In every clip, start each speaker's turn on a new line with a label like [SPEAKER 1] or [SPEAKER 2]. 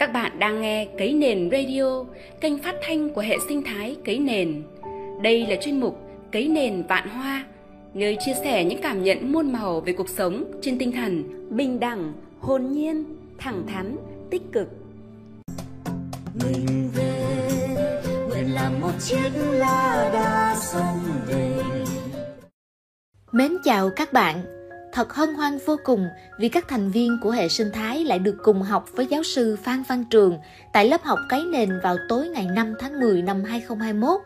[SPEAKER 1] Các bạn đang nghe Cấy Nền Radio, kênh phát thanh của hệ sinh thái Cấy Nền. Đây là chuyên mục Cấy Nền Vạn Hoa, nơi chia sẻ những cảm nhận muôn màu về cuộc sống trên tinh thần bình đẳng, hồn nhiên, thẳng thắn, tích cực.
[SPEAKER 2] Mình về, nguyện làm một chiếc lá đa sông về.
[SPEAKER 3] Mến chào các bạn, thật hân hoan vô cùng vì các thành viên của hệ sinh thái lại được cùng học với giáo sư Phan Văn Trường tại lớp học cấy nền vào tối ngày 5 tháng 10 năm 2021.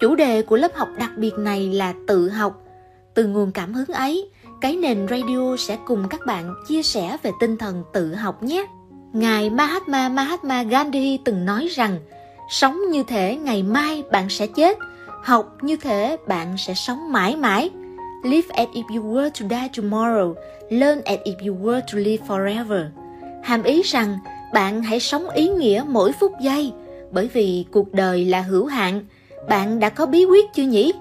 [SPEAKER 3] Chủ đề của lớp học đặc biệt này là tự học. Từ nguồn cảm hứng ấy, cái nền radio sẽ cùng các bạn chia sẻ về tinh thần tự học nhé. Ngài Mahatma Mahatma Gandhi từng nói rằng, sống như thể ngày mai bạn sẽ chết, học như thể bạn sẽ sống mãi mãi. Live as if you were to die tomorrow, learn as if you were to live forever. Hàm ý rằng bạn hãy sống ý nghĩa mỗi phút giây, bởi vì cuộc đời là hữu hạn. Bạn đã có bí quyết chưa nhỉ?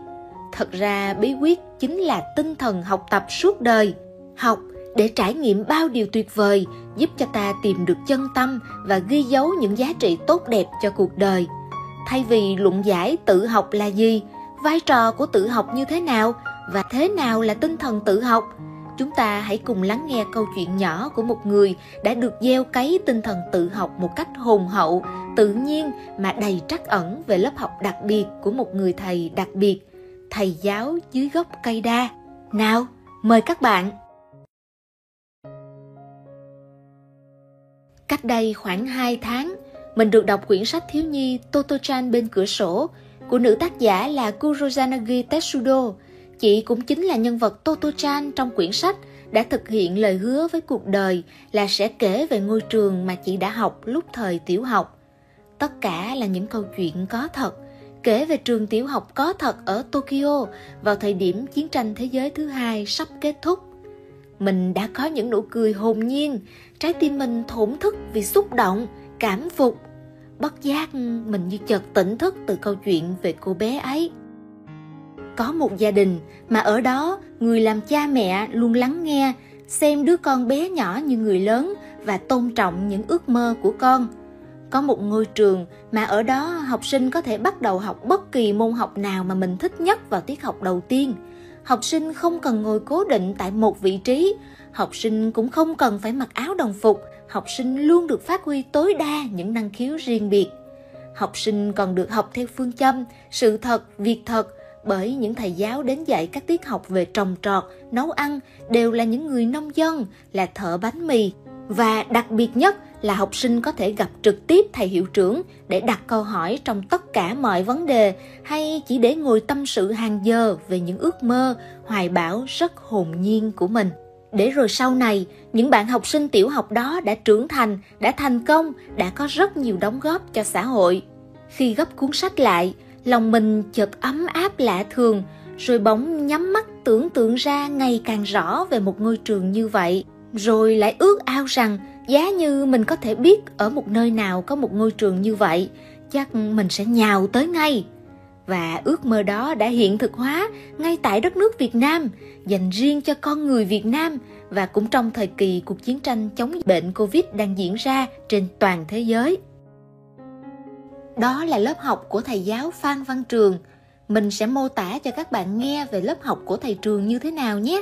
[SPEAKER 3] Thật ra bí quyết chính là tinh thần học tập suốt đời. Học để trải nghiệm bao điều tuyệt vời, giúp cho ta tìm được chân tâm và ghi dấu những giá trị tốt đẹp cho cuộc đời. Thay vì luận giải tự học là gì, vai trò của tự học như thế nào và thế nào là tinh thần tự học, chúng ta hãy cùng lắng nghe câu chuyện nhỏ của một người đã được gieo cấy tinh thần tự học một cách hồn hậu, tự nhiên mà đầy trắc ẩn về lớp học đặc biệt của một người thầy đặc biệt, thầy giáo dưới gốc cây đa. Nào, mời các bạn. Cách đây khoảng 2 tháng, mình được đọc quyển sách thiếu nhi Toto-chan bên cửa sổ của nữ tác giả là Kurozanagi Tetsudo. Chị cũng chính là nhân vật Toto-chan trong quyển sách đã thực hiện lời hứa với cuộc đời là sẽ kể về ngôi trường mà chị đã học lúc thời tiểu học. Tất cả là những câu chuyện có thật, kể về trường tiểu học có thật ở Tokyo vào thời điểm chiến tranh thế giới thứ hai sắp kết thúc. Mình đã có những nụ cười hồn nhiên, trái tim mình thổn thức vì xúc động, cảm phục. Bất giác mình như chợt tỉnh thức từ câu chuyện về cô bé ấy. Có một gia đình mà ở đó người làm cha mẹ luôn lắng nghe, xem đứa con bé nhỏ như người lớn và tôn trọng những ước mơ của con. Có một ngôi trường mà ở đó học sinh có thể bắt đầu học bất kỳ môn học nào mà mình thích nhất vào tiết học đầu tiên. Học sinh không cần ngồi cố định tại một vị trí, học sinh cũng không cần phải mặc áo đồng phục, học sinh luôn được phát huy tối đa những năng khiếu riêng biệt. Học sinh còn được học theo phương châm sự thật, việc thật, bởi những thầy giáo đến dạy các tiết học về trồng trọt, nấu ăn đều là những người nông dân, là thợ bánh mì. Và đặc biệt nhất là học sinh có thể gặp trực tiếp thầy hiệu trưởng để đặt câu hỏi trong tất cả mọi vấn đề hay chỉ để ngồi tâm sự hàng giờ về những ước mơ, hoài bão rất hồn nhiên của mình. Để rồi sau này, những bạn học sinh tiểu học đó đã trưởng thành, đã thành công, đã có rất nhiều đóng góp cho xã hội. Khi gấp cuốn sách lại, lòng mình chợt ấm áp lạ thường, rồi bỗng nhắm mắt tưởng tượng ra ngày càng rõ về một ngôi trường như vậy. Rồi lại ước ao rằng giá như mình có thể biết ở một nơi nào có một ngôi trường như vậy, chắc mình sẽ nhào tới ngay. Và ước mơ đó đã hiện thực hóa ngay tại đất nước Việt Nam, dành riêng cho con người Việt Nam và cũng trong thời kỳ cuộc chiến tranh chống bệnh Covid đang diễn ra trên toàn thế giới. Đó là lớp học của thầy giáo Phan Văn Trường. Mình sẽ mô tả cho các bạn nghe về lớp học của thầy Trường như thế nào nhé.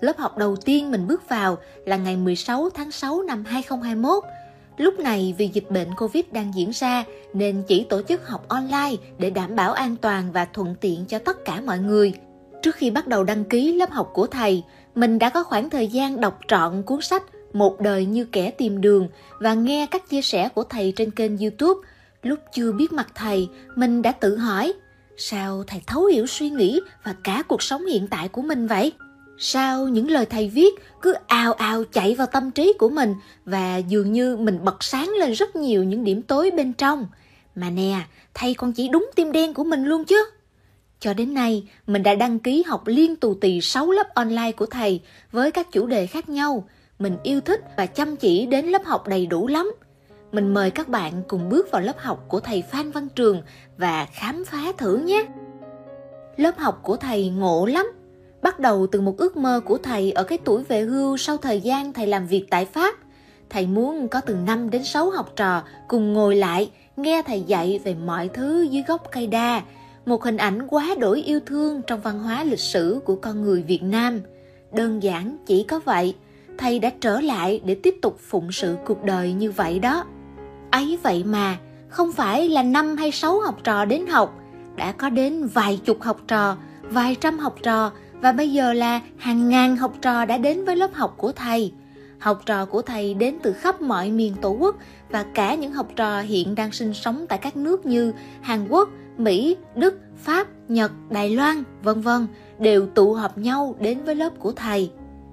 [SPEAKER 3] Lớp học đầu tiên mình bước vào là ngày 16 tháng 6 năm 2021. Lúc này vì dịch bệnh Covid đang diễn ra nên chỉ tổ chức học online để đảm bảo an toàn và thuận tiện cho tất cả mọi người. Trước khi bắt đầu đăng ký lớp học của thầy, mình đã có khoảng thời gian đọc trọn cuốn sách Một đời như kẻ tìm đường và nghe các chia sẻ của thầy trên kênh YouTube. Lúc chưa biết mặt thầy, mình đã tự hỏi, sao thầy thấu hiểu suy nghĩ và cả cuộc sống hiện tại của mình vậy? Sao những lời thầy viết cứ ào ào chạy vào tâm trí của mình và dường như mình bật sáng lên rất nhiều những điểm tối bên trong. Mà nè, thầy còn chỉ đúng tim đen của mình luôn chứ. Cho đến nay, mình đã đăng ký học liên tù tì 6 lớp online của thầy với các chủ đề khác nhau. Mình yêu thích và chăm chỉ đến lớp học đầy đủ lắm. Mình mời các bạn cùng bước vào lớp học của thầy Phan Văn Trường và khám phá thử nhé. Lớp học của thầy ngộ lắm. Bắt đầu từ một ước mơ của thầy ở cái tuổi về hưu sau thời gian thầy làm việc tại Pháp. thầy muốn có từ 5 đến 6 học trò cùng ngồi lại, nghe thầy dạy về mọi thứ dưới gốc cây đa, một hình ảnh quá đổi yêu thương trong văn hóa lịch sử của con người Việt Nam. Đơn giản chỉ có vậy, thầy đã trở lại để tiếp tục phụng sự cuộc đời như vậy đó. Ấy vậy mà, không phải là năm hay sáu học trò đến học, đã có đến vài chục học trò, vài trăm học trò và bây giờ là hàng ngàn học trò đã đến với lớp học của thầy. Học trò của thầy đến từ khắp mọi miền tổ quốc và cả những học trò hiện đang sinh sống tại các nước như Hàn Quốc, Mỹ, Đức, Pháp, Nhật, Đài Loan, vân vân đều tụ họp nhau đến với lớp của thầy.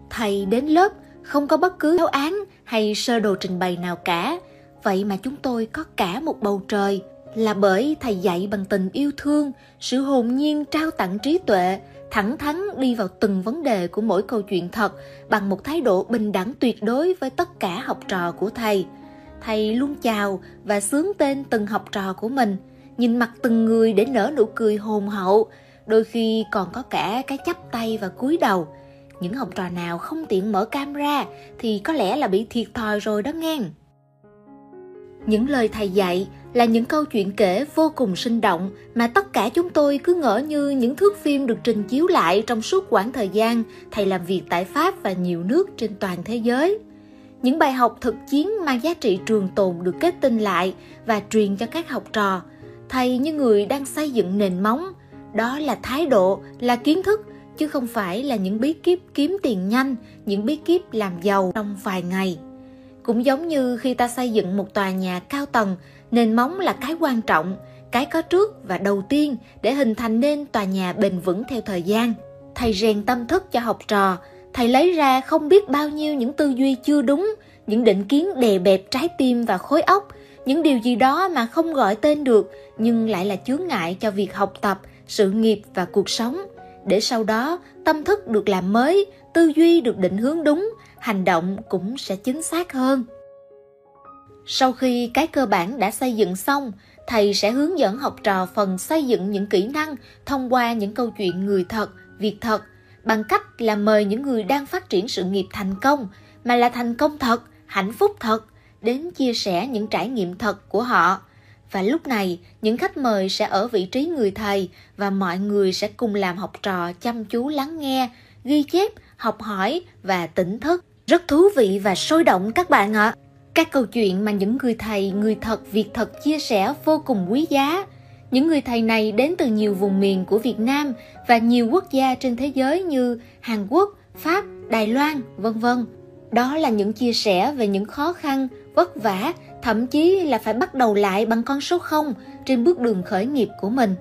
[SPEAKER 3] Thầy đến lớp không có bất cứ giáo án hay sơ đồ trình bày nào cả, vậy mà chúng tôi có cả một bầu trời là bởi thầy dạy bằng tình yêu thương, sự hồn nhiên trao tặng trí tuệ, thẳng thắn đi vào từng vấn đề của mỗi câu chuyện thật bằng một thái độ bình đẳng tuyệt đối với tất cả học trò của thầy. Thầy luôn chào và sướng tên từng học trò của mình, nhìn mặt từng người để nở nụ cười hồn hậu, đôi khi còn có cả cái chắp tay và cúi đầu. Những học trò nào không tiện mở camera thì có lẽ là bị thiệt thòi rồi đó nghe. Những lời thầy dạy là những câu chuyện kể vô cùng sinh động mà tất cả chúng tôi cứ ngỡ như những thước phim được trình chiếu lại trong suốt quãng thời gian thầy làm việc tại Pháp và nhiều nước trên toàn thế giới. Những bài học thực chiến mang giá trị trường tồn được kết tinh lại và truyền cho các học trò. Thầy như người đang xây dựng nền móng. Đó là thái độ, là kiến thức, chứ không phải là những bí kíp kiếm tiền nhanh, những bí kíp làm giàu trong vài ngày. Cũng giống như khi ta xây dựng một tòa nhà cao tầng nền móng là cái quan trọng, cái có trước và đầu tiên để hình thành nên tòa nhà bền vững theo thời gian. Thầy rèn tâm thức cho học trò, thầy lấy ra không biết bao nhiêu những tư duy chưa đúng, những định kiến đè bẹp trái tim và khối óc, những điều gì đó mà không gọi tên được nhưng lại là chướng ngại cho việc học tập, sự nghiệp và cuộc sống để sau đó tâm thức được làm mới tư duy được định hướng đúng hành động cũng sẽ chính xác hơn sau khi cái cơ bản đã xây dựng xong, thầy sẽ hướng dẫn học trò phần xây dựng những kỹ năng thông qua những câu chuyện người thật, việc thật, bằng cách là mời những người đang phát triển sự nghiệp thành công, mà là thành công thật, hạnh phúc thật, đến chia sẻ những trải nghiệm thật của họ. Và lúc này, những khách mời sẽ ở vị trí người thầy và mọi người sẽ cùng làm học trò chăm chú lắng nghe, ghi chép, học hỏi và tỉnh thức. Rất thú vị và sôi động các bạn ạ. Các câu chuyện mà những người thầy, người thật, việc thật chia sẻ vô cùng quý giá. Những người thầy này đến từ nhiều vùng miền của Việt Nam và nhiều quốc gia trên thế giới như Hàn Quốc, Pháp, Đài Loan, vân vân. Đó là những chia sẻ về những khó khăn, vất vả, thậm chí là phải bắt đầu lại bằng con số 0 trên bước đường khởi nghiệp của mình.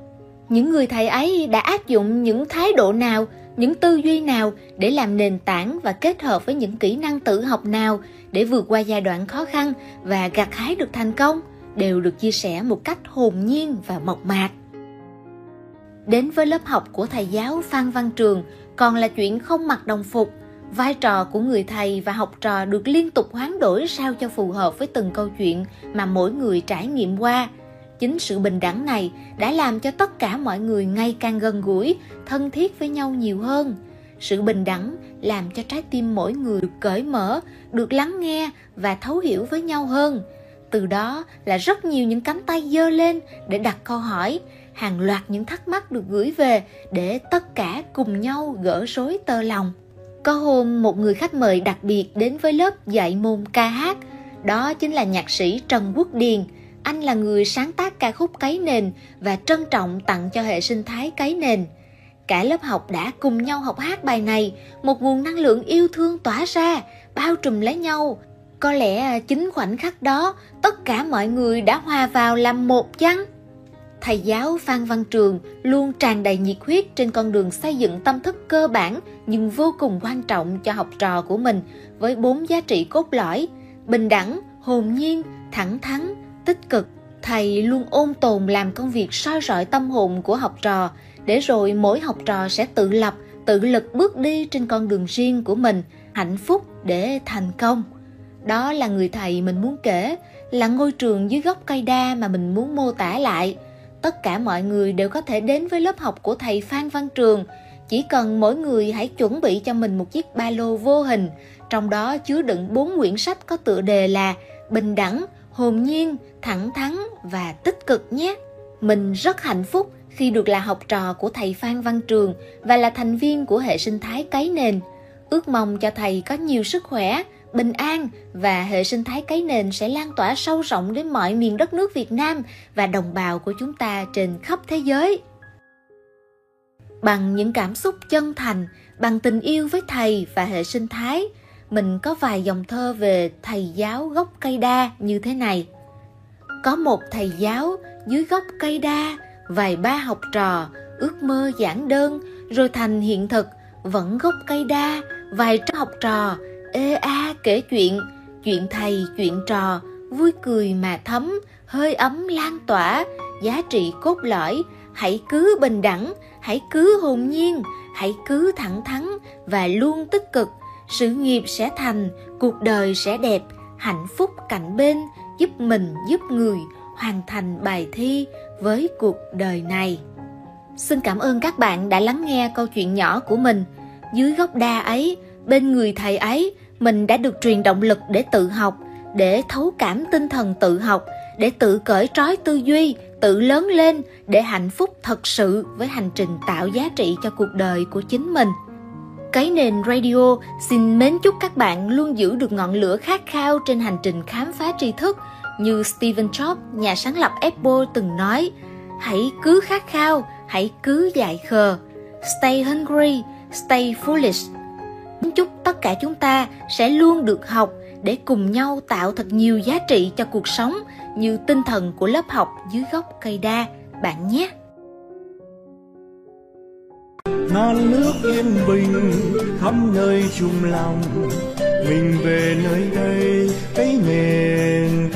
[SPEAKER 3] Những người thầy ấy đã áp dụng những thái độ nào những tư duy nào để làm nền tảng và kết hợp với những kỹ năng tự học nào để vượt qua giai đoạn khó khăn và gặt hái được thành công đều được chia sẻ một cách hồn nhiên và mộc mạc. Đến với lớp học của thầy giáo Phan Văn Trường còn là chuyện không mặc đồng phục, vai trò của người thầy và học trò được liên tục hoán đổi sao cho phù hợp với từng câu chuyện mà mỗi người trải nghiệm qua – chính sự bình đẳng này đã làm cho tất cả mọi người ngày càng gần gũi, thân thiết với nhau nhiều hơn. Sự bình đẳng làm cho trái tim mỗi người được cởi mở, được lắng nghe và thấu hiểu với nhau hơn. Từ đó là rất nhiều những cánh tay giơ lên để đặt câu hỏi, hàng loạt những thắc mắc được gửi về để tất cả cùng nhau gỡ rối tơ lòng có hôm một người khách mời đặc biệt đến với lớp dạy môn ca hát đó chính là nhạc sĩ trần quốc điền anh là người sáng tác ca khúc cấy nền và trân trọng tặng cho hệ sinh thái cấy nền. Cả lớp học đã cùng nhau học hát bài này, một nguồn năng lượng yêu thương tỏa ra, bao trùm lấy nhau. Có lẽ à, chính khoảnh khắc đó, tất cả mọi người đã hòa vào làm một chăng? Thầy giáo Phan Văn Trường luôn tràn đầy nhiệt huyết trên con đường xây dựng tâm thức cơ bản nhưng vô cùng quan trọng cho học trò của mình với bốn giá trị cốt lõi: bình đẳng, hồn nhiên, thẳng thắn, tích cực. Thầy luôn ôn tồn làm công việc soi rọi tâm hồn của học trò để rồi mỗi học trò sẽ tự lập tự lực bước đi trên con đường riêng của mình hạnh phúc để thành công. Đó là người thầy mình muốn kể là ngôi trường dưới gốc cây đa mà mình muốn mô tả lại tất cả mọi người đều có thể đến với lớp học của thầy phan văn trường Chỉ cần mỗi người hãy chuẩn bị cho mình một chiếc ba lô vô hình, trong đó chứa đựng bốn quyển sách có tựa đề là Bình đẳng, hồn nhiên, thẳng thắn và tích cực nhé. Mình rất hạnh phúc khi được là học trò của thầy Phan Văn Trường và là thành viên của hệ sinh thái cấy nền. Ước mong cho thầy có nhiều sức khỏe, bình an và hệ sinh thái cấy nền sẽ lan tỏa sâu rộng đến mọi miền đất nước Việt Nam và đồng bào của chúng ta trên khắp thế giới. Bằng những cảm xúc chân thành, bằng tình yêu với thầy và hệ sinh thái, mình có vài dòng thơ về thầy giáo gốc cây đa như thế này. Có một thầy giáo dưới gốc cây đa, vài ba học trò, ước mơ giản đơn, rồi thành hiện thực, vẫn gốc cây đa, vài trăm học trò, ê a kể chuyện, chuyện thầy, chuyện trò, vui cười mà thấm, hơi ấm lan tỏa, giá trị cốt lõi, hãy cứ bình đẳng, hãy cứ hồn nhiên, hãy cứ thẳng thắn và luôn tích cực, sự nghiệp sẽ thành, cuộc đời sẽ đẹp, hạnh phúc cạnh bên, giúp mình giúp người hoàn thành bài thi với cuộc đời này. Xin cảm ơn các bạn đã lắng nghe câu chuyện nhỏ của mình. Dưới gốc đa ấy, bên người thầy ấy, mình đã được truyền động lực để tự học, để thấu cảm tinh thần tự học, để tự cởi trói tư duy, tự lớn lên để hạnh phúc thật sự với hành trình tạo giá trị cho cuộc đời của chính mình. Cái nền radio xin mến chúc các bạn luôn giữ được ngọn lửa khát khao trên hành trình khám phá tri thức như steven Jobs, nhà sáng lập Apple từng nói, hãy cứ khát khao, hãy cứ dại khờ. Stay hungry, stay foolish. Chúc tất cả chúng ta sẽ luôn được học để cùng nhau tạo thật nhiều giá trị cho cuộc sống như tinh thần của lớp học dưới gốc cây đa, bạn nhé.
[SPEAKER 2] Non nước yên bình khắp nơi chung lòng, mình về nơi đây, cái nền